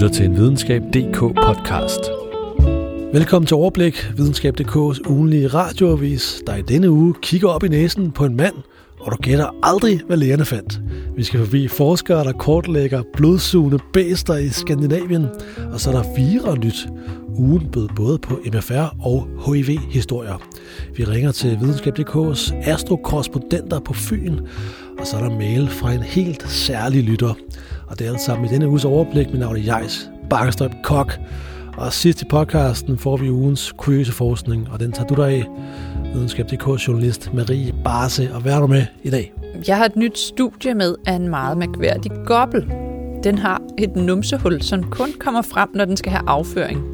lytter til en videnskab.dk podcast. Velkommen til Overblik, videnskab.dk's ugenlige radioavis, der i denne uge kigger op i næsen på en mand, og du gætter aldrig, hvad lægerne fandt. Vi skal forbi forskere, der kortlægger blodsugende bæster i Skandinavien, og så er der fire nyt. Ugen bød både på MFR og HIV-historier. Vi ringer til videnskab.dk's astrokorrespondenter på Fyn, og så er der mail fra en helt særlig lytter. Og det er alt sammen i denne uges overblik. Mit navn er Jais Bakkerstrøm Kok. Og sidst i podcasten får vi ugens kuriøse forskning, og den tager du dig af. Videnskab.dk-journalist Marie Barse, og hvad er du med i dag? Jeg har et nyt studie med af en meget mærkværdig gobbel. Den har et numsehul, som kun kommer frem, når den skal have afføring.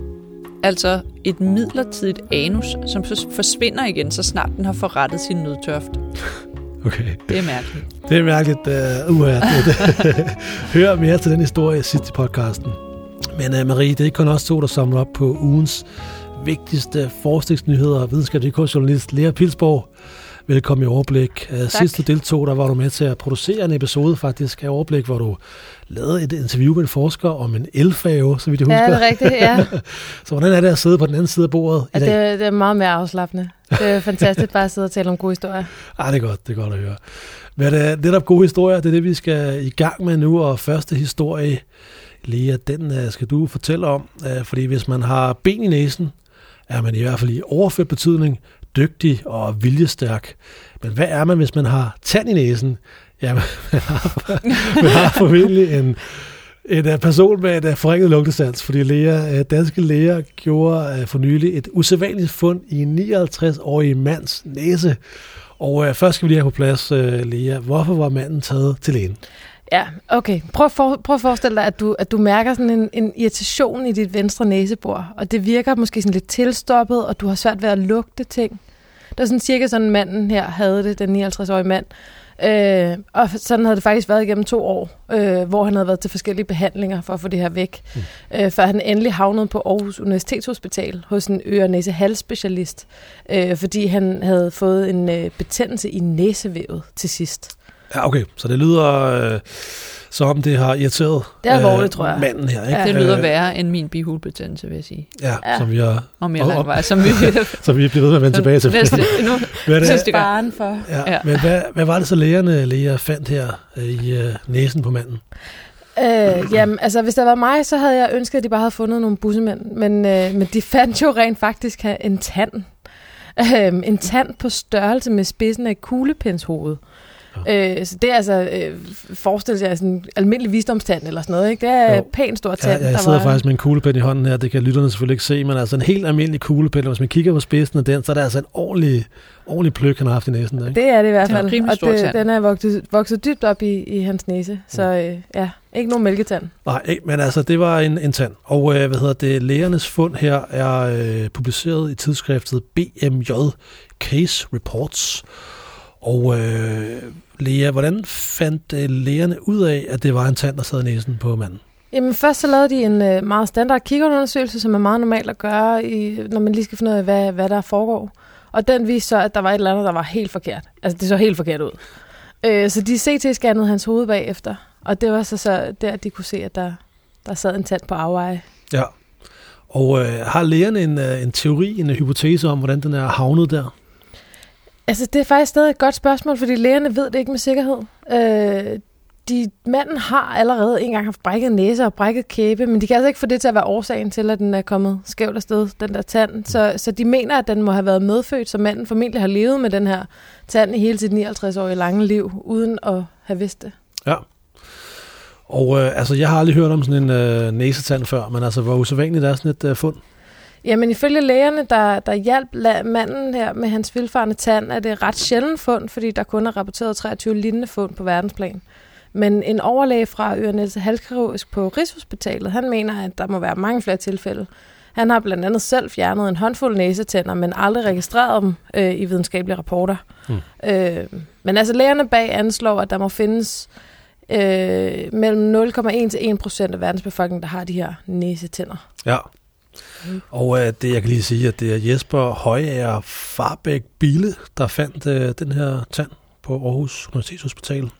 Altså et midlertidigt anus, som forsvinder igen, så snart den har forrettet sin nødtørft. Okay. Det er mærkeligt. Det er mærkeligt. Uh, uh. Hør mere til den historie sidst i podcasten. Men uh, Marie, det er ikke kun os to, der samler op på ugens vigtigste forskningsnyheder. Videnskabelig journalist Lea Pilsborg. Velkommen i Overblik. Uh, sidst du deltog, der var du med til at producere en episode faktisk af Overblik, hvor du lavede et interview med en forsker om en elfave, så vidt jeg husker. Ja, det er rigtigt, ja. så hvordan er det at sidde på den anden side af bordet ja, i dag? Det, det er meget mere afslappende. Det er fantastisk bare at sidde og tale om gode historier. Ah, det er godt, det er godt at høre. Men det er netop gode historier, det er det, vi skal i gang med nu, og første historie, Lea, den øh, skal du fortælle om, øh, fordi hvis man har ben i næsen, er man i hvert fald i overført betydning dygtig og viljestærk. Men hvad er man, hvis man har tand i næsen? Ja, man har, man har formentlig en, en øh, person med et øh, forringet lugtesans, fordi læger, øh, danske læger gjorde for nylig et usædvanligt fund i en 59-årig mands næse. Og uh, først skal vi lige have på plads, uh, Lea. Hvorfor var manden taget til lægen? Ja, okay. Prøv, for, prøv at forestille dig, at du, at du mærker sådan en, en irritation i dit venstre næsebor, og det virker måske sådan lidt tilstoppet, og du har svært ved at lugte ting. Der er sådan cirka sådan, manden her havde det, den 59-årige mand. Øh, og sådan havde det faktisk været igennem to år, øh, hvor han havde været til forskellige behandlinger for at få det her væk. Mm. Øh, før han endelig havnede på Aarhus Universitetshospital hos en øre næse halsspecialist øh, fordi han havde fået en øh, betændelse i næsevævet til sidst. Ja, okay. Så det lyder... Øh så om det har irriteret det er alvorligt, øh, tror jeg. manden her. Ikke? Ja. Det lyder værre end min bihulbetændelse, vil jeg sige. Ja, ja. som vi har... Og mere lang vej, som vi... som vi bliver ved med at vende tilbage til. Næste, nu hvad det, næste gang. for. Ja, ja. Men hvad, hvad var det så lægerne, Lea, fandt her øh, i øh, næsen på manden? Øh, jamen, altså hvis det var mig, så havde jeg ønsket, at de bare havde fundet nogle bussemænd. Men, øh, men de fandt jo rent faktisk en tand. Øh, en tand på størrelse med spidsen af et kuglepenshoved. Øh, så det er altså, øh, forestil jer sådan en almindelig visdomstand eller sådan noget, ikke? Det er jo. pænt stor tand. Ja, jeg sidder var... faktisk med en kuglepen i hånden her, det kan lytterne selvfølgelig ikke se, men altså en helt almindelig kuglepen, og hvis man kigger på spidsen af den, så er der altså en ordentlig, ordentlig pløk, han har haft i næsen. Der, ikke? Det er det i hvert fald, og det, den er vokset, vokset dybt op i, i hans næse, så øh, ja, ikke nogen mælketand. Nej, ikke, men altså, det var en, en tand. Og øh, hvad hedder det, lægernes fund her er øh, publiceret i tidsskriftet BMJ Case Reports. Og øh, Lea, hvordan fandt øh, lægerne ud af, at det var en tand, der sad i næsen på manden? Jamen først så lavede de en øh, meget standard kikkerundersøgelse, som er meget normalt at gøre, i, når man lige skal finde ud af, hvad, hvad der foregår. Og den viste så, at der var et eller andet, der var helt forkert. Altså det så helt forkert ud. Øh, så de CT-scannede hans hoved bagefter, og det var så, så der, de kunne se, at der, der sad en tand på afveje. Ja, og øh, har lægerne en, øh, en teori, en hypotese om, hvordan den er havnet der? Altså, det er faktisk stadig et godt spørgsmål, fordi lægerne ved det ikke med sikkerhed. Øh, de, manden har allerede engang haft brækket næse og brækket kæbe, men de kan altså ikke få det til at være årsagen til, at den er kommet skævt afsted, den der tand. Så, så de mener, at den må have været medfødt, så manden formentlig har levet med den her tand i hele sit 59-årige lange liv, uden at have vidst det. Ja. Og øh, altså, jeg har aldrig hørt om sådan en øh, næsetand før, men altså, hvor usædvanligt er sådan et øh, fund? Jamen ifølge lægerne, der, der hjalp manden her med hans vilfarne tand, er det ret sjældent fund, fordi der kun er rapporteret 23 lignende fund på verdensplan. Men en overlæge fra Ørenæs Halskirurgisk på Rigshospitalet, han mener, at der må være mange flere tilfælde. Han har blandt andet selv fjernet en håndfuld næsetænder, men aldrig registreret dem øh, i videnskabelige rapporter. Mm. Øh, men altså lægerne bag anslår, at der må findes øh, mellem 0,1 til 1 procent af verdens befolkning, der har de her næsetænder. Ja, Mm. Og uh, det, jeg kan lige sige, at det er Jesper Højager Farbæk Bille, der fandt uh, den her tand på Aarhus Universitetshospital.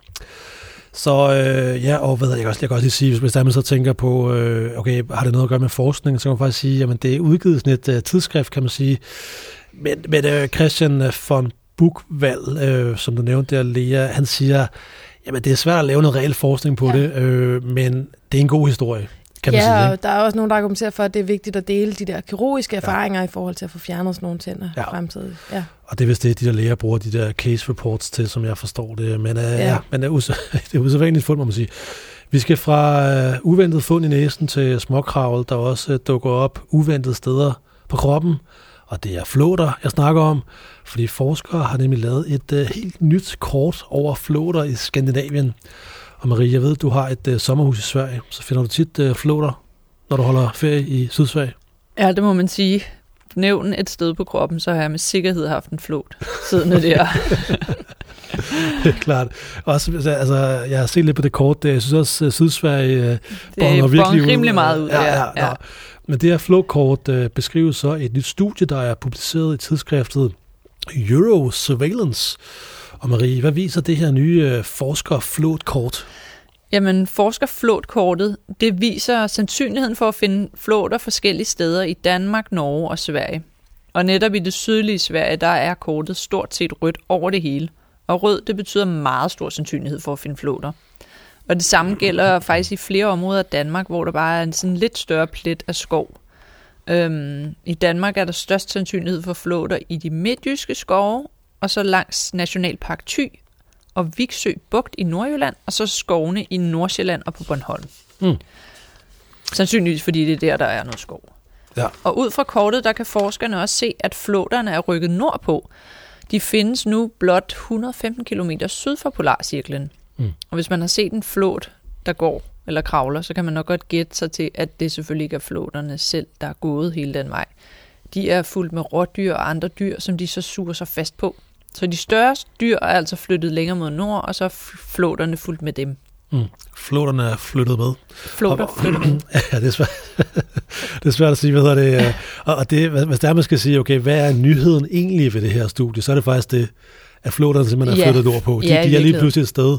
Så øh, ja, og hvad jeg kan også, jeg kan også lige sige, hvis man så tænker på, øh, okay, har det noget at gøre med forskning, så kan man faktisk sige, jamen det er udgivet sådan et uh, tidsskrift, kan man sige. Men, men øh, Christian von Bukvald, øh, som du nævnte der, Lea, han siger, jamen det er svært at lave noget reel forskning på ja. det, øh, men det er en god historie kan man ja, sige. og der er også nogen, der argumenterer for, at det er vigtigt at dele de der kirurgiske erfaringer ja. i forhold til at få fjernet sådan nogle tænder ja. fremtidigt. Ja. Og det er vist det, de der læger bruger de der case reports til, som jeg forstår det. Men, uh, ja. Ja, men uh, det er usædvanligt fund, må man sige. Vi skal fra uh, uventet fund i næsen til småkravl, der også uh, dukker op uventede steder på kroppen. Og det er flåter, jeg snakker om, fordi forskere har nemlig lavet et uh, helt nyt kort over flåter i Skandinavien. Og Marie, jeg ved, du har et uh, sommerhus i Sverige, så finder du tit uh, flåter, når du holder ferie i Sydsverige? Ja, det må man sige. Nævn et sted på kroppen, så har jeg med sikkerhed haft en flot siddende der. Klart. Også, altså, jeg har set lidt på det kort, jeg synes også, at Sydsverige uh, bonger virkelig ud. rimelig meget ud. Ja, ja, ja. ja. Men det her flowkort uh, beskriver så et nyt studie, der er publiceret i tidsskriftet Euro Surveillance, og Marie, hvad viser det her nye øh, forskerflåtkort? Jamen, forskerflåtkortet, det viser sandsynligheden for at finde flåter forskellige steder i Danmark, Norge og Sverige. Og netop i det sydlige Sverige, der er kortet stort set rødt over det hele. Og rød, det betyder meget stor sandsynlighed for at finde flåter. Og det samme gælder faktisk i flere områder af Danmark, hvor der bare er en sådan lidt større plet af skov. Øhm, I Danmark er der størst sandsynlighed for flåter i de midtjyske skove, og så langs Nationalpark Thy og Viksø Bugt i Nordjylland, og så skovene i Nordsjælland og på Bornholm. Mm. Sandsynligvis fordi det er der, der er noget skov. Ja. Og ud fra kortet, der kan forskerne også se, at flåterne er rykket nordpå. De findes nu blot 115 km syd for Polarcirklen. Mm. Og hvis man har set en flåt, der går eller kravler, så kan man nok godt gætte sig til, at det selvfølgelig ikke er flåterne selv, der er gået hele den vej. De er fuldt med rådyr og andre dyr, som de så suger sig fast på. Så de største dyr er altså flyttet længere mod nord, og så er flåterne fuldt med dem. Mm. Flåterne er flyttet med. Flåter flyttet med. ja, det er, svært, det er svært at sige, hvad det. Og det, hvis der man skal sige, okay, hvad er nyheden egentlig ved det her studie, så er det faktisk det, at flåterne simpelthen er ja. flyttet nordpå. De, ja, de er lige pludselig et sted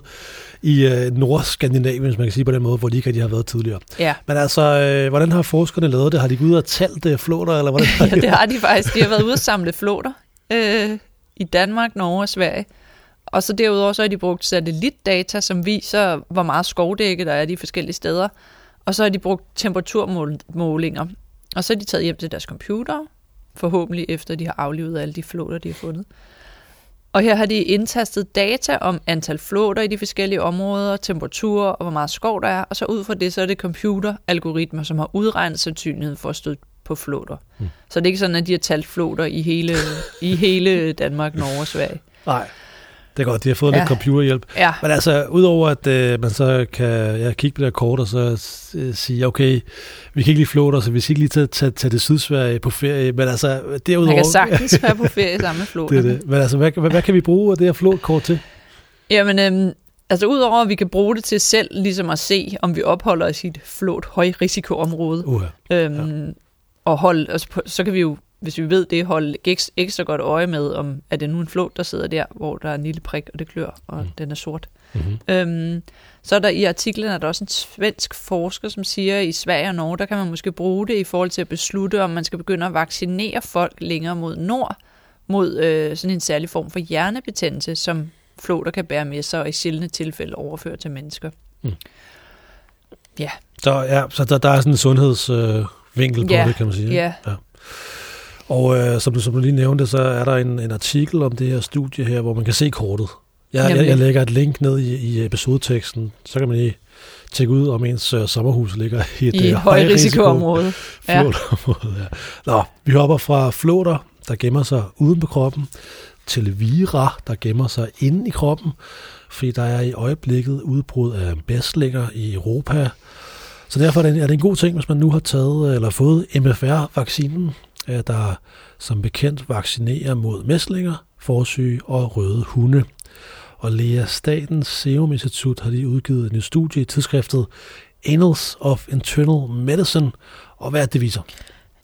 i uh, Nordskandinavien, hvis man kan sige på den måde, hvor de ikke har været tidligere. Ja. Men altså, øh, hvordan har forskerne lavet det? Har de gået ud og talt uh, flåter, eller hvordan? ja, det har de faktisk. De har været ude og samle flåter øh, i Danmark, Norge og Sverige. Og så derudover så har de brugt satellitdata, som viser, hvor meget skovdække der er de forskellige steder. Og så har de brugt temperaturmålinger. Og så har de taget hjem til deres computer, forhåbentlig efter de har aflivet alle de flåter, de har fundet. Og her har de indtastet data om antal flåter i de forskellige områder, temperaturer og hvor meget skov der er, og så ud fra det, så er det computeralgoritmer, som har udregnet sandsynligheden for at støde på flåter. Hmm. Så det er ikke sådan, at de har talt flåter i hele, i hele Danmark, Norge og Sverige. Nej. Det er godt, de har fået ja. lidt computerhjælp. Ja. Men altså, udover at øh, man så kan ja, kigge på det her kort og så øh, sige, okay, vi kan ikke lige flåte så vi skal ikke lige tage, tage, tage det Sydsverige på ferie. Men altså, derudover... Man kan sagtens være på ferie sammen med flåterne. det er det. Men altså, hvad, hvad, hvad kan vi bruge det her flåtkort til? Jamen, øhm, altså udover at vi kan bruge det til selv ligesom at se, om vi opholder os i et flåt højrisikoområde. Uh, øhm, ja. Og holde, altså, så kan vi jo hvis vi ved det, holde ekstra godt øje med, om er det nu en flåt, der sidder der, hvor der er en lille prik, og det klør, og mm. den er sort. Mm-hmm. Øhm, så er der i artiklen er der også en svensk forsker, som siger, at i Sverige og Norge, der kan man måske bruge det i forhold til at beslutte, om man skal begynde at vaccinere folk længere mod nord, mod øh, sådan en særlig form for hjernebetændelse, som flåter kan bære med sig, og i sjældne tilfælde overføre til mennesker. Mm. Ja. Så, ja, så der, der er sådan en sundhedsvinkel øh, på ja, det, kan man sige. Ja. ja. Og øh, som, du, som du lige nævnte, så er der en, en artikel om det her studie her, hvor man kan se kortet. Jeg, jeg, jeg lægger et link ned i, i episodeteksten, så kan man lige tjekke ud, om ens uh, sommerhus ligger i et I uh, højrisikoområde. Ja. ja. Nå, vi hopper fra flåter, der gemmer sig uden på kroppen, til vira, der gemmer sig inde i kroppen, fordi der er i øjeblikket udbrud af bæslinger i Europa. Så derfor er det, en, er det en god ting, hvis man nu har taget eller fået MFR-vaccinen, der som bekendt vaccinerer mod mæslinger, forsyge og røde hunde. Og Lea Statens Serum Institut har lige udgivet en studie i tidsskriftet Annals of Internal Medicine. Og hvad er det viser?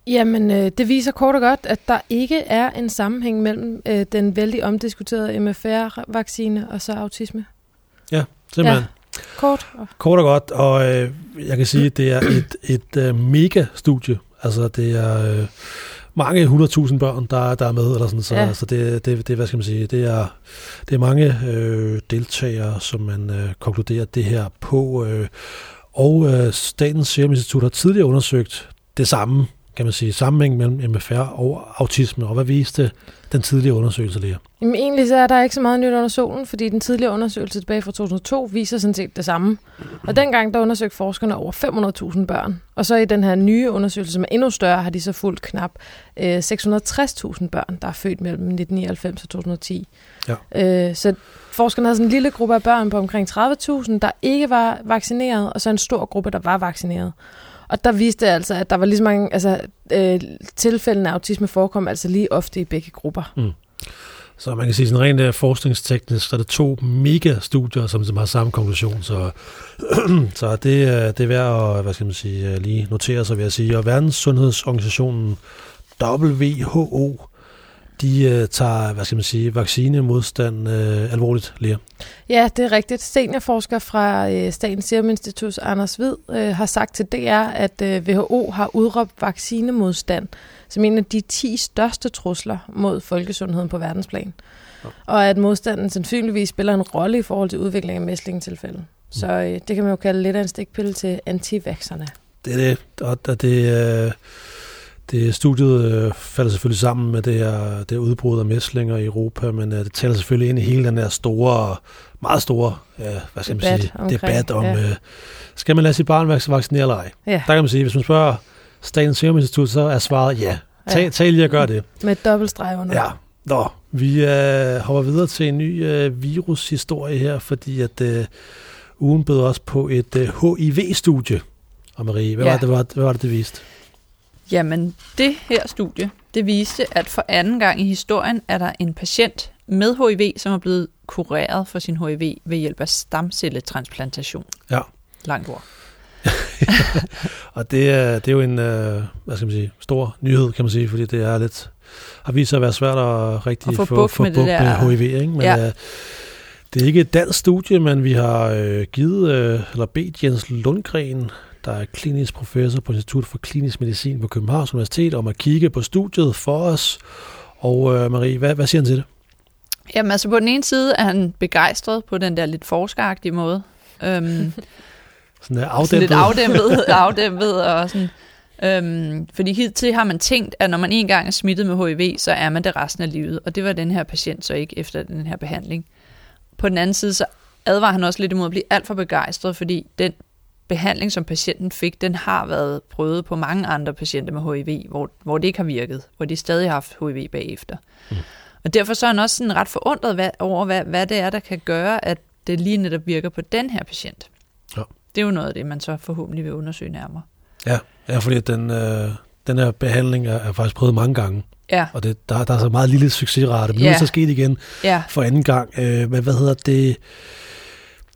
Jamen, øh, det viser kort og godt, at der ikke er en sammenhæng mellem øh, den vældig omdiskuterede MFR-vaccine og så autisme. Ja, simpelthen. Kort. Kort og godt, og øh, jeg kan sige, at det er et, et øh, mega-studie. Altså, det er øh, mange 100.000 børn, der, der er med, eller sådan, så Ja. altså, det, det, det, hvad skal man sige, det er, det er mange øh, deltagere, som man øh, konkluderer det her på, øh, og øh, Statens Serum Institut har tidligere undersøgt det samme, kan man sige, sammenhæng mellem MFR og autisme, og hvad viste den tidligere undersøgelse, Lea? Jamen egentlig så er der ikke så meget nyt under solen, fordi den tidligere undersøgelse tilbage fra 2002 viser sådan set det samme. Og dengang der undersøgte forskerne over 500.000 børn. Og så i den her nye undersøgelse, som er endnu større, har de så fulgt knap øh, 660.000 børn, der er født mellem 1999 og 2010. Ja. Øh, så forskerne havde sådan en lille gruppe af børn på omkring 30.000, der ikke var vaccineret, og så en stor gruppe, der var vaccineret. Og der viste det altså, at der var lige så mange altså, øh, tilfældene af autisme forekom altså lige ofte i begge grupper. Mm. Så man kan sige, sådan rent øh, forskningsteknisk, så er det to mega-studier, som, som har samme konklusion. Så, så det, øh, det er værd at hvad skal man sige, øh, lige notere sig, vil jeg sige. Og Verdenssundhedsorganisationen WHO, de øh, tager, hvad skal man sige, vaccinemodstand øh, alvorligt, Lea. Ja, det er rigtigt. Seniorforsker fra øh, Statens Serum Institut, Anders Hvid, øh, har sagt til DR, at øh, WHO har udråbt vaccinemodstand som en af de 10 største trusler mod folkesundheden på verdensplan. Ja. Og at modstanden sandsynligvis spiller en rolle i forhold til udvikling af mæslingetilfælde. Så øh, det kan man jo kalde lidt af en stikpille til antivaxerne. Det er det, og det, øh, det studiet øh, falder selvfølgelig sammen med det her det her udbrud af mæslinger i Europa, men øh, det taler selvfølgelig ind i hele den her store, meget store, øh, hvad skal man Debat sige, omkring, debat om, ja. øh, skal man lade sit barn vac- vaccinere eller ej? Ja, Der kan man sige, hvis man spørger Statens Serum Institut, så er svaret ja. Tag, Ja. tag lige og gør det. med et dobbeltstreg under. Ja. Nå, vi øh, hopper videre til en ny øh, virushistorie her, fordi at øh, ugen bød også på et øh, HIV-studie. Og Marie, hvad, Ja. var det, hvad, hvad var det, det viste? Jamen, det her studie, det viste, at for anden gang i historien er der en patient med HIV, som er blevet kureret for sin HIV ved hjælp af stamcelletransplantation. Ja. Langt ord. Og det er, det er jo en øh, hvad skal man sige, stor nyhed, kan man sige, fordi det er lidt, har vist sig at være svært at rigtig At få få, bugt få med det bugt der. med HIV. Ikke? Men, Ja. øh, det er ikke et dansk studie, men vi har øh, givet, øh, eller bedt Jens Lundgren, der er klinisk professor på Institut for Klinisk Medicin på Københavns Universitet, om at kigge på studiet for os. Og øh, Marie, hvad, hvad siger han til det? Jamen altså, på den ene side er han begejstret på den der lidt forskeragtige måde. Øhm, Sådan er Sådan lidt afdæmpet. afdæmpet, afdæmpet og sådan. Øhm, fordi hidtil har man tænkt, at når man en gang er smittet med HIV, så er man det resten af livet. Og det var den her patient så ikke efter den her behandling. På den anden side, så advarer han også lidt imod at blive alt for begejstret, fordi den behandling, som patienten fik, den har været prøvet på mange andre patienter med HIV, hvor, hvor det ikke har virket, hvor de stadig har haft HIV bagefter. Mm. Og derfor så er han også sådan ret forundret hvad, over, hvad, hvad det er, der kan gøre, at det lige netop virker på den her patient. Ja. Det er jo noget af det, man så forhåbentlig vil undersøge nærmere. Ja, ja fordi den, øh, den her behandling er, er faktisk prøvet mange gange, Ja, og det, der, der er så meget lille succesrate, men nu er Ja. det så sket igen. ja, for anden gang. Øh, men hvad hedder det?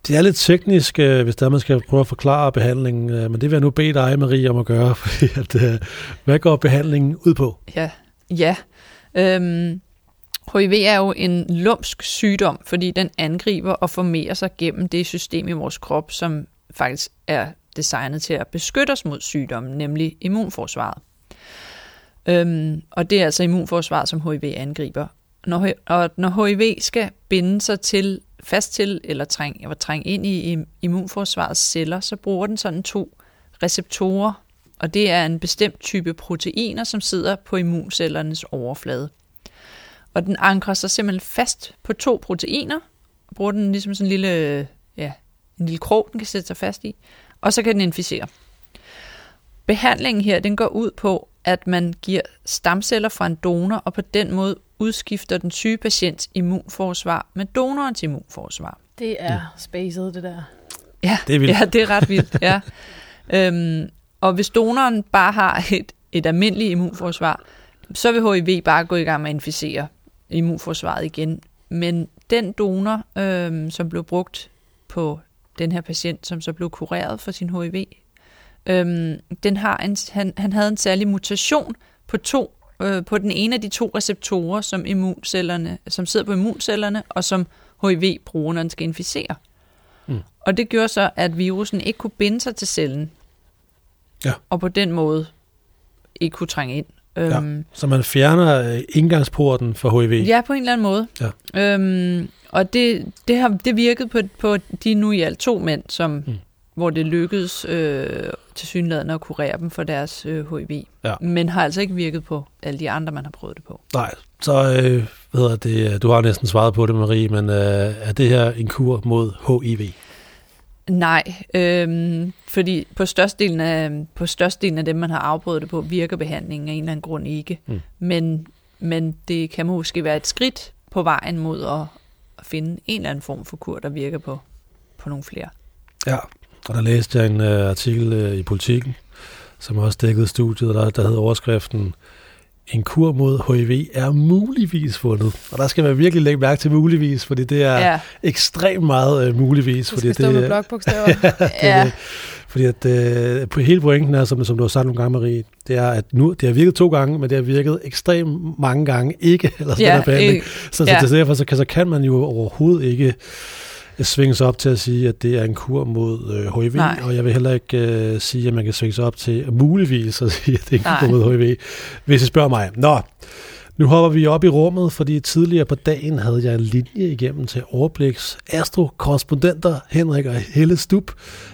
Det er lidt teknisk, øh, hvis der man skal prøve at forklare behandlingen, øh, men det vil jeg nu bede dig, Marie, om at gøre, fordi at, øh, hvad går behandlingen ud på? ja, ja. Øhm, HIV er jo en lumsk sygdom, fordi den angriber og formerer sig gennem det system i vores krop, som faktisk er designet til at beskytte os mod sygdommen, nemlig immunforsvaret. Øhm, og det er altså immunforsvaret, som HIV angriber. Når, og når HIV skal binde sig til, fast til eller trænge, eller trænge ind i immunforsvarets celler, så bruger den sådan to receptorer, og det er en bestemt type proteiner, som sidder på immuncellernes overflade. Og den ankrer sig simpelthen fast på to proteiner, og bruger den ligesom sådan en lille, ja, en lille krog, den kan sætte sig fast i, og så kan den inficere. Behandlingen her, den går ud på, at man giver stamceller fra en donor, og på den måde udskifter den syge patients immunforsvar med donorens immunforsvar. Det er spacet, det der. Ja, Det er vildt. ja, det er ret vildt. Ja. øhm, og hvis donoren bare har et, et almindeligt immunforsvar, så vil HIV bare gå i gang med at inficere immunforsvaret igen. Men den donor, øhm, som blev brugt på den her patient, som så blev kureret for sin HIV, øhm, den har en, han, han havde en særlig mutation på to øh, på den ene af de to receptorer, som immuncellerne, som sidder på immuncellerne, og som HIV bruger, når den skal inficere. Mm. Og det gjorde så, at virusen ikke kunne binde sig til cellen. Ja. Og på den måde ikke kunne trænge ind. Ja. Øhm, Så man fjerner øh, indgangsporten for HIV. Ja, på en eller anden måde. Ja. Øhm, og det, det har det virkede på, på de nu i alt to mænd, som, Mm. Hvor det lykkedes øh, til synligheden at kurere dem for deres øh, HIV. Ja. Men har altså ikke virket på alle de andre, man har prøvet det på. Nej, så øh, hvad hedder det, du har næsten svaret på det, Marie, men øh, er det her en kur mod HIV? Nej, øhm, fordi på størstedelen, af, på størstedelen af dem, man har afprøvet det på, virker behandlingen af en eller anden grund ikke. Mm. Men, men det kan måske være et skridt på vejen mod at, at finde en eller anden form for kur, der virker på, på nogle flere. Ja, og der læste jeg en øh, artikel øh, i Politiken, som også dækkede studiet, der, der hed overskriften En kur mod HIV er muligvis fundet. Og der skal man virkelig lægge mærke til muligvis, fordi det er ja. Ja, ekstremt meget øh, muligvis. Du Fordi det, med blokbogstaver. det, ja. det, fordi at øh, på hele pointen er, som, som du har sagt nogle gange, Marie, det er, at nu, det har virket to gange, men det har virket ekstremt mange gange ikke, eller sådan ja, der behandling. øh, Så, Ja. så derfor så kan, så kan man jo overhovedet ikke øh, svinge sig op til at sige, at det er en kur mod øh, HIV, Nej. og jeg vil heller ikke øh, sige, at man kan svinge sig op til muligvis at sige, at det er en kur Nej. mod HIV, hvis I spørger mig. Nå, nu hopper vi op i rummet, fordi tidligere på dagen havde jeg en linje igennem til Overbliks astrokorrespondenter Henrik og Helle Stub,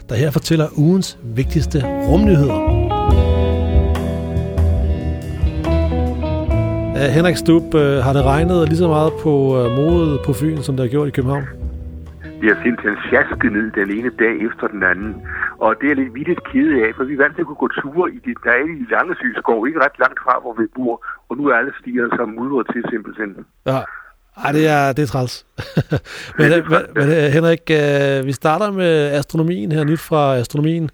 der her fortæller ugens vigtigste rumnyheder. Henrik Stub, uh, har det regnet lige så meget på uh, modet på Fyn, som det har gjort i København? Bliver simpelthen sjasket ned den ene dag efter den anden. Og det er lidt vildt kede af, for vi er vant til at kunne gå ture i det dejlige Langesø skov, ikke ret langt fra, hvor vi bor. Og nu er alle stiger som mudret til simpelthen. Ja. Ej, det er, det er træls. men, Det er men, men øh, Henrik, øh, vi starter med astronomien her, nyt fra astronomien.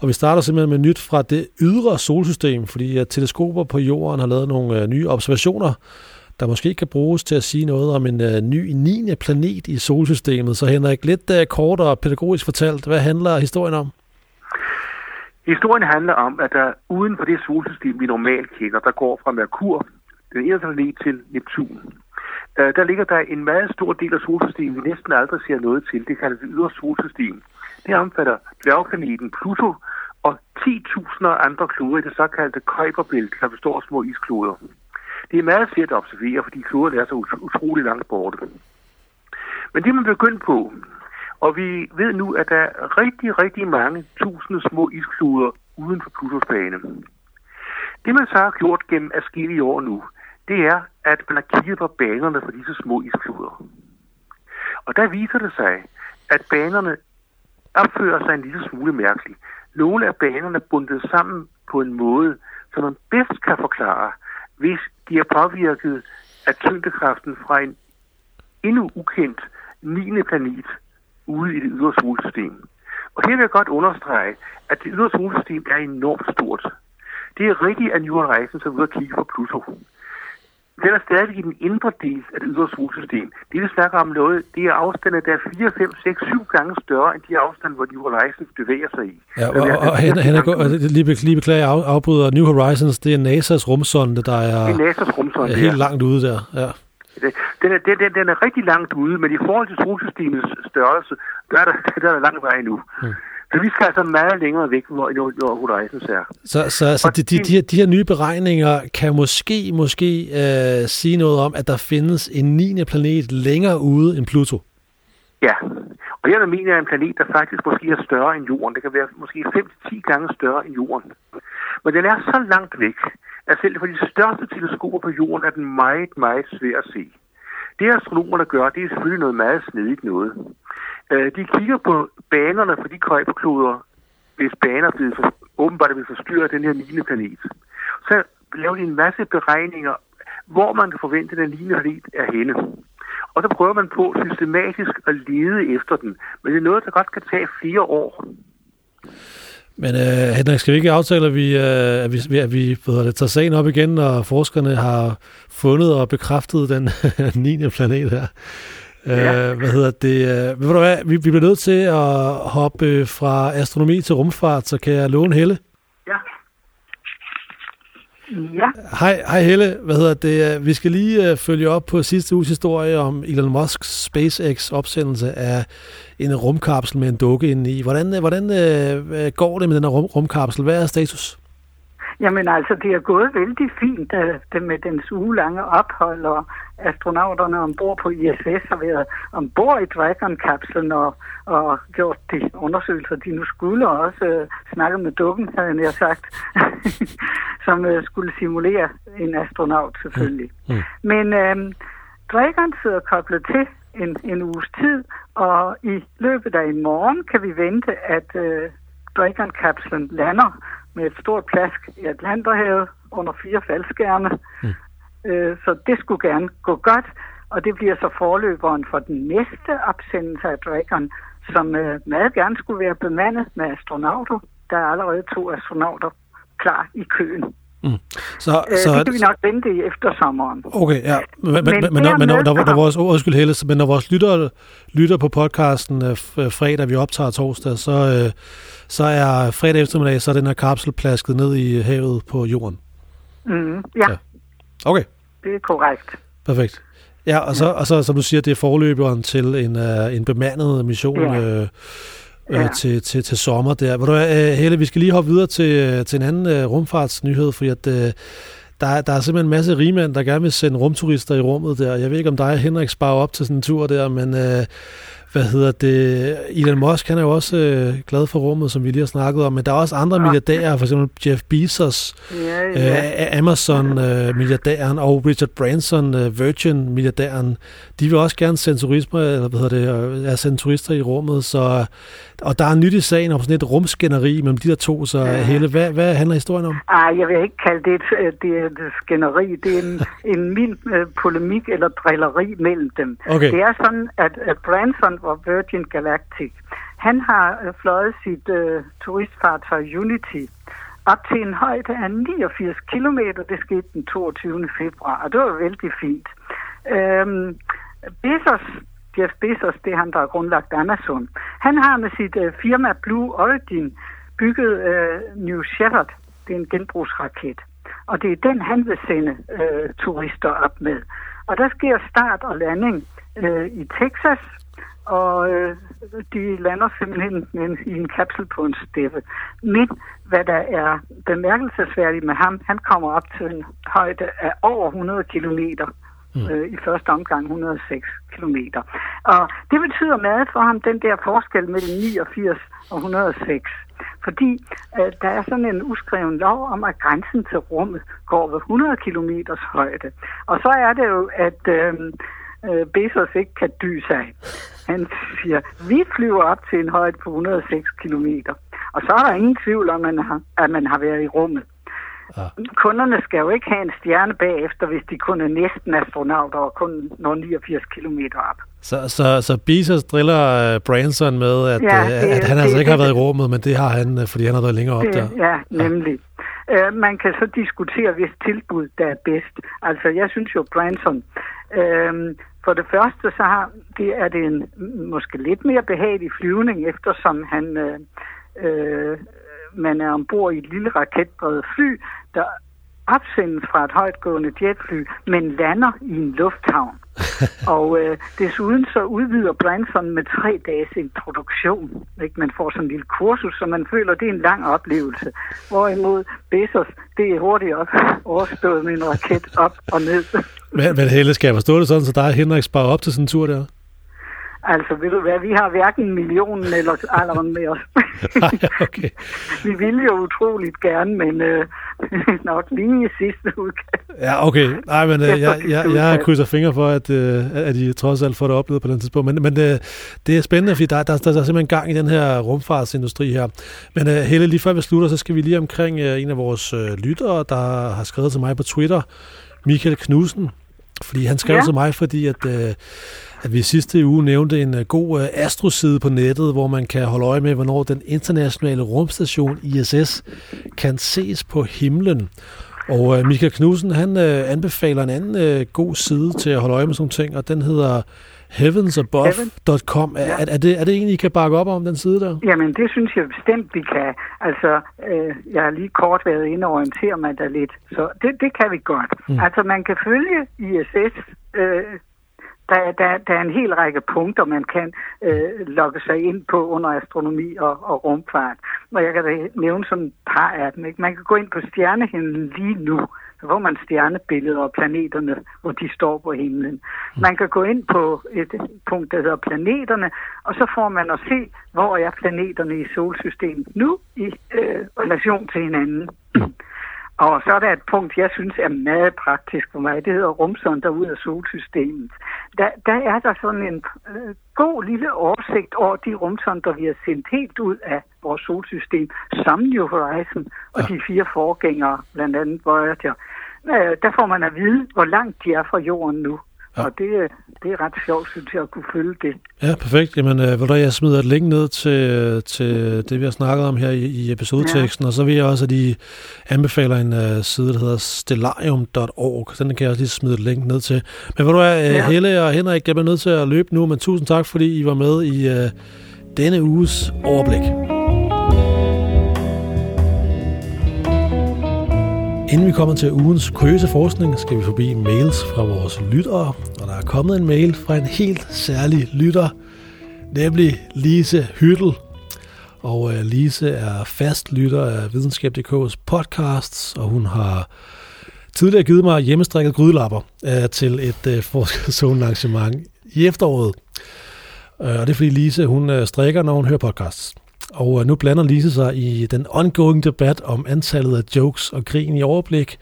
Og vi starter simpelthen med nyt fra det ydre solsystem, fordi at teleskoper på jorden har lavet nogle øh, nye observationer, der måske kan bruges til at sige noget om en øh, ny 9. planet i solsystemet. Så Henrik, lidt øh, kort og pædagogisk fortalt, hvad handler historien om? Historien handler om, at der uden for det solsystem, vi normalt kender, der går fra Merkur, den ene planet, til Neptun. Øh, der ligger der en meget stor del af solsystemet, vi næsten aldrig ser noget til. Det kaldes det ydre solsystem. Det omfatter dværgplaneten Pluto og 10.000 andre kloder i det såkaldte Kuiperbælte, der består af små iskloder. Det er meget svært at observere, fordi kloderne er så ut- utrolig langt borte. Men det man begyndt på, og vi ved nu, at der er rigtig, rigtig mange tusinde små iskloder uden for Plutos bane. Det man så har gjort gennem afskillige år nu, det er, at man har kigget på banerne for disse små iskloder. Og der viser det sig, at banerne opfører sig en lille smule mærkeligt. Nogle af banerne er bundet sammen på en måde, som man bedst kan forklare, hvis de er påvirket af tyngdekraften fra en endnu ukendt 9. planet ude i det ydre solsystem. Og her vil jeg godt understrege, at det ydre solsystem er enormt stort. Det er rigtigt, at New Horizons er ude at kigge på Pluto. Den er stadig i den indre del af det ydre solsystem. Det vi snakker om noget, det er afstande, der er 4, 5, 6, 7 gange større end de afstande, hvor New Horizons bevæger sig i. Ja, og, er og, og Henrik, Henrik, langt lige, lige beklager, jeg af- afbryder New Horizons, det er NASA's rumsonde, der er. Det er NASA's rumsonde. er helt langt ude der. Ja. Den er, den, den, den er rigtig langt ude, men i forhold til solsystemets størrelse, der er der, der er der lang vej nu. Mm. Så vi skal altså meget længere væk, hvor, hvor, Horizons er. Så, så, så de, de, de, her, de her nye beregninger kan måske, måske øh, sige noget om, at der findes en 9. planet længere ude end Pluto. Ja, og der mener jeg en planet, der faktisk måske er større end Jorden. Det kan være måske 5-10 gange større end Jorden. Men den er så langt væk, at selv for de største teleskoper på Jorden er den meget, meget svær at se. Det astronomerne gør, det er selvfølgelig noget meget snedigt noget. Øh, de kigger på banerne for de køjperkloder, hvis baner er blevet for, åbenbart er blevet forstyrret af den her 9. planet. Så laver de en masse beregninger, hvor man kan forvente, at den 9. planet er henne. Og så prøver man på systematisk at lede efter den. Men det er noget, der godt kan tage flere år. Men øh, Henrik, skal vi ikke aftale, at vi, øh, at vi, at vi hedder det, tager sagen op igen, når forskerne har fundet og bekræftet den 9. planet her? Ja. Øh, hvad hedder det? Øh, ved du hvad, vi, vi bliver nødt til at hoppe fra astronomi til rumfart, så kan jeg låne Helle? Ja. Hej, hej Helle. Hvad hedder det? Vi skal lige uh, følge op på sidste uges historie om Elon Musks SpaceX opsendelse af en rumkapsel med en dukke inde i. Hvordan, øh, hvordan uh, går det med den her rum, rumkapsel? Hvad er status? Jamen altså, det er gået vældig fint uh, det med den ugelange ophold, og astronauterne ombord på ISS har været ombord i Dragon-kapslen og, og gjort de undersøgelser, de nu skulle, og også uh, snakket med dukken, havde jeg sagt, som uh, skulle simulere en astronaut selvfølgelig. Mm. Mm. Men uh, Dragon sidder koblet til en, en uges tid, og i løbet af i morgen kan vi vente, at uh, Dragon-kapslen lander med et stort plask i Atlanterhavet under fire faldskærme. Mm. Øh, så det skulle gerne gå godt, og det bliver så forløberen for den næste opsendelse af Dragon, som øh, meget gerne skulle være bemandet med astronauter. Der er allerede to astronauter klar i køen. Mm. Så, øh, så, det kan vi nok vente i eftersommeren. Okay, ja. Men, men, men, men, når, men når, når, når vores, undskyld Helle, men når vores lytter, lytter på podcasten øh, fredag, vi optager torsdag, så, øh, så er fredag eftermiddag, så er den her kapsel plasket ned i havet på jorden. Mm, ja. ja. Okay. Det er korrekt. Perfekt. Ja, og så, og så som du siger, det er forløberen til en, uh, en bemandet mission ja. øh, ja. til, til, til sommer der. Vil du, uh, Helle, vi skal lige hoppe videre til, til en anden uh, rumfartsnyhed, fordi at, uh, der, der er simpelthen en masse rigmænd, der gerne vil sende rumturister i rummet der. Jeg ved ikke, om dig og Henrik sparer op til sådan en tur der, men uh, hvad hedder det, Elon Musk, han er jo også øh, glad for rummet, som vi lige har snakket om, men der er også andre milliardærer, for eksempel Jeff Bezos, ja, ja. Øh, Amazon-milliardæren øh, og Richard Branson, øh, Virgin-milliardæren, de vil også gerne sende turister, eller hvad hedder det, ja, sende turister i rummet, så, og der er nyt i sagen om sådan et rumskænderi mellem de der to, så ja. Hele, hvad, hvad handler historien om? Ej, jeg vil ikke kalde det et, øh, det et skænderi, det er en, en mild øh, polemik eller drilleri mellem dem. Okay. Det er sådan, at, at Branson og Virgin Galactic. Han har øh, fløjet sit øh, turistfartøj Unity op til en højde af 89 km. Det skete den 22. februar, og det var vældig fint. Øhm, Bezos, Jeff Bezos, det er han, der har grundlagt Amazon, han har med sit øh, firma Blue Origin bygget øh, New Shepard. Det er en genbrugsraket. Og det er den, han vil sende øh, turister op med. Og der sker start og landing øh, i Texas, og øh, de lander simpelthen en, i en kapsel på en steppe. Men hvad der er bemærkelsesværdigt med ham, han kommer op til en højde af over 100 kilometer. Mm. Øh, I første omgang 106 km. Og det betyder meget for ham, den der forskel mellem 89 og 106. Fordi øh, der er sådan en uskreven lov om, at grænsen til rummet går ved 100 km højde. Og så er det jo, at øh, øh, Bezos ikke kan dy sig. Han siger, vi flyver op til en højde på 106 km. Og så er der ingen tvivl om, at man har, at man har været i rummet. Ja. Kunderne skal jo ikke have en stjerne bagefter, hvis de kun er næsten astronauter og kun når 89 km op. Så, så, så Bezos driller uh, Branson med, at, ja, øh, det, at han det, altså ikke det, har været i rummet, men det har han, øh, fordi han har været længere op det, der. Ja, nemlig. Ja. Uh, man kan så diskutere, hvis tilbud der er bedst. Altså, jeg synes jo, Branson uh, for det første så har, det, er det en måske lidt mere behagelig flyvning, eftersom han, øh, øh, man er ombord i et lille raketdrevet fly, der opsendes fra et højtgående jetfly, men lander i en lufthavn. og øh, desuden så udvider Branson med tre dages introduktion. Ikke? Man får sådan en lille kursus, så man føler, det er en lang oplevelse. Hvorimod Bezos, det er hurtigt op, overstået med en raket op og ned. men, men Helle, skal jeg forstå det sådan, så der er Henrik sparer op til sådan en tur der? Altså, ved du hvad, vi har hverken millionen eller alderen med os. okay. vi ville jo utroligt gerne, men øh, nok lige i sidste udkast. Ja, okay. Nej, men øh, jeg, jeg, jeg krydser fingre for, at, øh, at I trods alt får det oplevet på den tidspunkt. Men, men øh, det er spændende, fordi der, der, der, der er simpelthen gang i den her rumfartsindustri her. Men øh, Helle, lige før vi slutter, så skal vi lige omkring øh, en af vores øh, lyttere, der har skrevet til mig på Twitter, Michael Knudsen. Fordi han skrev ja. til mig, fordi at... Øh, at vi sidste uge nævnte en øh, god øh, astroside på nettet, hvor man kan holde øje med, hvornår den internationale rumstation ISS kan ses på himlen. Og øh, Michael Knudsen, han anbefaler en anden god side til at holde øje med sådan ting, og den hedder heavensabove.com. Er, ja. er, er, det, er det egentlig, I kan bakke op om den side der? Jamen, det synes jeg bestemt, vi kan. Altså, øh, jeg har lige kort været inde og orientere mig der lidt, så det, det kan vi godt. Mm. Altså, man kan følge ISS øh, der, der, der er en hel række punkter, man kan øh, logge sig ind på under astronomi og, og rumfart. Og jeg kan da nævne sådan et par af dem. Ikke? Man kan gå ind på stjernehimlen lige nu, så får man stjernebilleder og planeterne, hvor de står på himlen. Man kan gå ind på et punkt, der hedder planeterne, og så får man at se, hvor er planeterne i solsystemet nu i øh, relation til hinanden. Og så er der et punkt, jeg synes er meget praktisk for mig. Det hedder rumsonder ud af solsystemet. Der, der er der sådan en øh, god lille oversigt over de rumsonder, vi har sendt helt ud af vores solsystem, som New Horizon og ja. de fire forgængere, blandt andet Voyager. Øh, der får man at vide, hvor langt de er fra jorden nu. Ja. Og det, det er ret sjovt, synes jeg, at kunne følge det. Ja, perfekt. Jamen, øh, vil du, jeg smider et link ned til, til det, vi har snakket om her i, i episodeteksten, ja. og så vil jeg også, at de anbefaler en uh, side, der hedder stellarium.org. Den kan jeg også lige smide et link ned til. Men vil du, uh, ja. Helle og Henrik, jeg bliver nødt til at løbe nu, men tusind tak, fordi I var med i uh, denne uges overblik. Inden vi kommer til ugens kuriøse forskning, skal vi forbi mails fra vores lyttere, og der er kommet en mail fra en helt særlig lytter, nemlig Lise Hyttel. Og øh, Lise er fast lytter af Videnskab.dk's podcasts, og hun har tidligere givet mig hjemmestrikket grydelapper øh, til et øh, uh, forskerzonen i efteråret. Og det er fordi Lise, hun strikker, når hun hører podcasts. Og øh, nu blander Lise sig i den ongoing debat om antallet af jokes og krigen i overblik.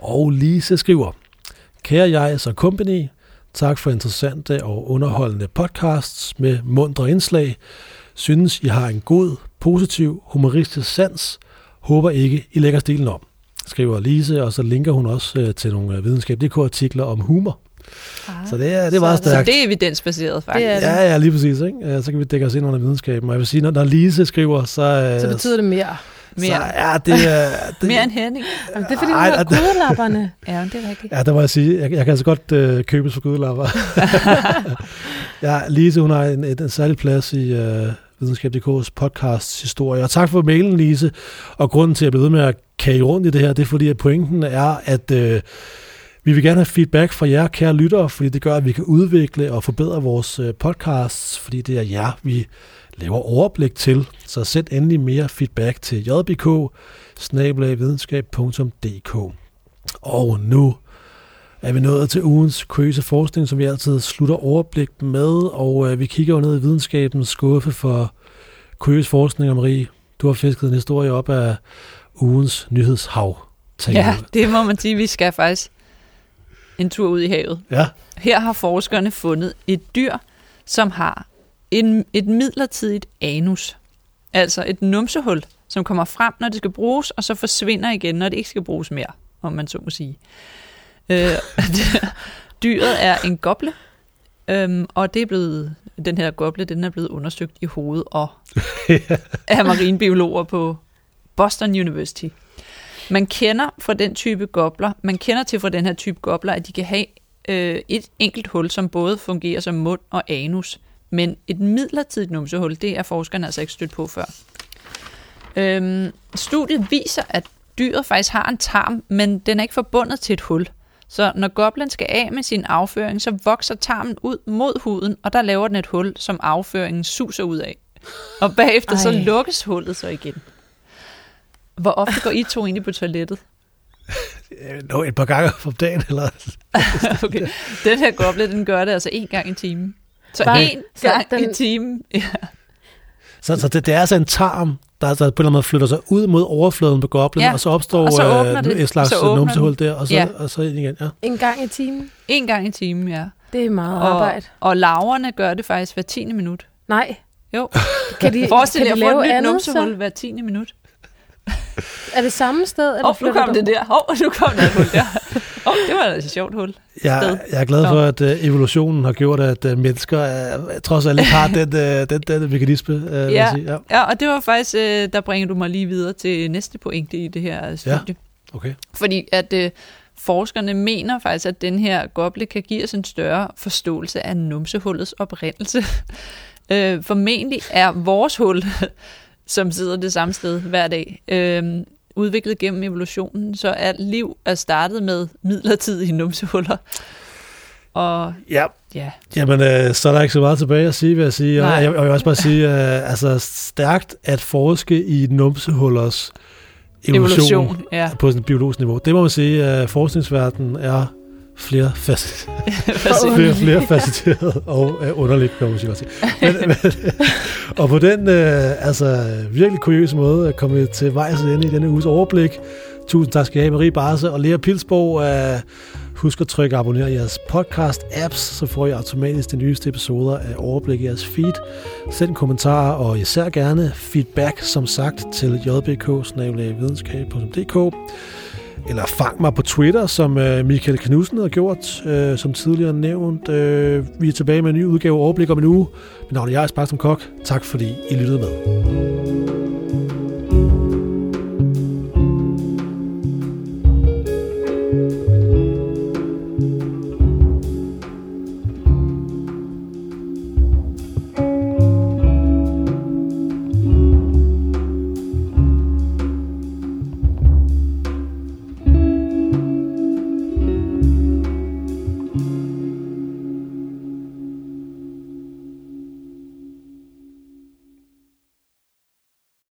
Og Lise skriver, Kære jeg så company, tak for interessante og underholdende podcasts med mundre indslag. Synes, I har en god, positiv, humoristisk sans. Håber ikke, I lægger stilen om. Skriver Lise, og så linker hun også øh, til nogle øh, videnskab.dk-artikler om humor. Ah, så det er, det er meget så, stærkt. Så det er evidensbaseret, faktisk. Det det. Ja, ja, lige præcis. Ikke? Så kan vi dække os ind under videnskaben. Og jeg vil sige, når, når Lise skriver, så... Så betyder det mere. Mere. Så, ja, det er... Det, mere end Henning. Jamen, det er fordi, du har gudelapperne. ja, det er rigtigt. Ja, der må jeg sige, jeg, jeg kan altså godt øh, købes for gudelapper. ja, Lise, hun har en, en, en særlig plads i øh, Videnskab.dk's podcast historie. Og tak for mailen, Lise. Og grunden til, at jeg bliver ved med at kage rundt i det her, det er fordi, at pointen er, at... Øh, vi vil gerne have feedback fra jer, kære lyttere, fordi det gør, at vi kan udvikle og forbedre vores podcast, podcasts, fordi det er jer, vi laver overblik til. Så sæt endelig mere feedback til jbk Og nu er vi nået til ugens kuriøse forskning, som vi altid slutter overblik med, og øh, vi kigger jo ned i videnskabens skuffe for kuriøs forskning, og Marie, du har fisket en historie op af ugens nyhedshav. Ja, det må man sige, vi skal faktisk en tur ud i havet. Ja. Her har forskerne fundet et dyr, som har en, et midlertidigt anus. Altså et numsehul, som kommer frem, når det skal bruges, og så forsvinder igen, når det ikke skal bruges mere, om man så må sige. Øh, dyret er en goble, øhm, og det er blevet, den her goble, den er blevet undersøgt i hovedet og af marinebiologer på Boston University. Man kender fra den type gobler, man kender til fra den her type gobler, at de kan have øh, et enkelt hul, som både fungerer som mund og anus. Men et midlertidigt numsehul, det er forskerne altså ikke stødt på før. Øhm, studiet viser, at dyret faktisk har en tarm, men den er ikke forbundet til et hul. Så når goblen skal af med sin afføring, så vokser tarmen ud mod huden, og der laver den et hul, som afføringen suser ud af. Og bagefter Ej. så lukkes hullet så igen. Hvor ofte går I to egentlig på toilettet? Nå, et par gange om dagen, eller? okay. Den her goble, den gør det altså en gang i timen. Så Nej. en gang den... i timen. Ja. Så, så det, det er altså en tarm, der, der på en eller anden måde flytter sig ud mod overfladen på goblen, ja. og så opstår og så øh, det. et slags numsehul der, og så, ja. og så ind igen. Ja. En gang i timen? En gang i timen, ja. Det er meget og, arbejde. Og laverne gør det faktisk hver tiende minut. Nej. Jo. kan de, Forestil kan de lave et nyt numsehul hver tiende minut er det samme sted? Eller oh, nu kom det der. Hov, oh, nu kom der et hul der. Oh, det var et sjovt hul. Jeg, jeg er glad for, at uh, evolutionen har gjort, at uh, mennesker uh, trods alt ikke har den, uh, den, den mekanisme. Uh, ja, sige. Ja. ja, og det var faktisk, uh, der bringer du mig lige videre til næste pointe i det her studie. Ja, okay. Fordi at uh, forskerne mener faktisk, at den her goble kan give os en større forståelse af numsehullets oprindelse. øh, formentlig er vores hul, som sidder det samme sted hver dag, øh, udviklet gennem evolutionen, så alt liv er startet med midlertidige numsehuller. Og, ja. ja. Jamen, øh, så er der ikke så meget tilbage at sige, vil jeg sige. Og jeg, jeg vil også bare sige, øh, altså stærkt at forske i numsehullers evolution, evolution ja. på sådan et biologisk niveau. Det må man sige, at forskningsverdenen er flere, facet, flere, flere facetteret og uh, underligt, kan man sige. Men, men, og på den uh, altså, virkelig kuriøse måde at komme til vejs ind i denne uges overblik. Tusind tak skal I have, Marie Barse og Lea Pilsborg. Uh, husk at trykke abonner i jeres podcast-apps, så får I automatisk de nyeste episoder af overblik i jeres feed. Send kommentarer og især gerne feedback, som sagt, til jbk eller fang mig på Twitter, som øh, Michael Knudsen har gjort, øh, som tidligere nævnt. Øh, vi er tilbage med en ny udgave overblik om en uge. Mit navn er Jais som Kok. Tak fordi I lyttede med.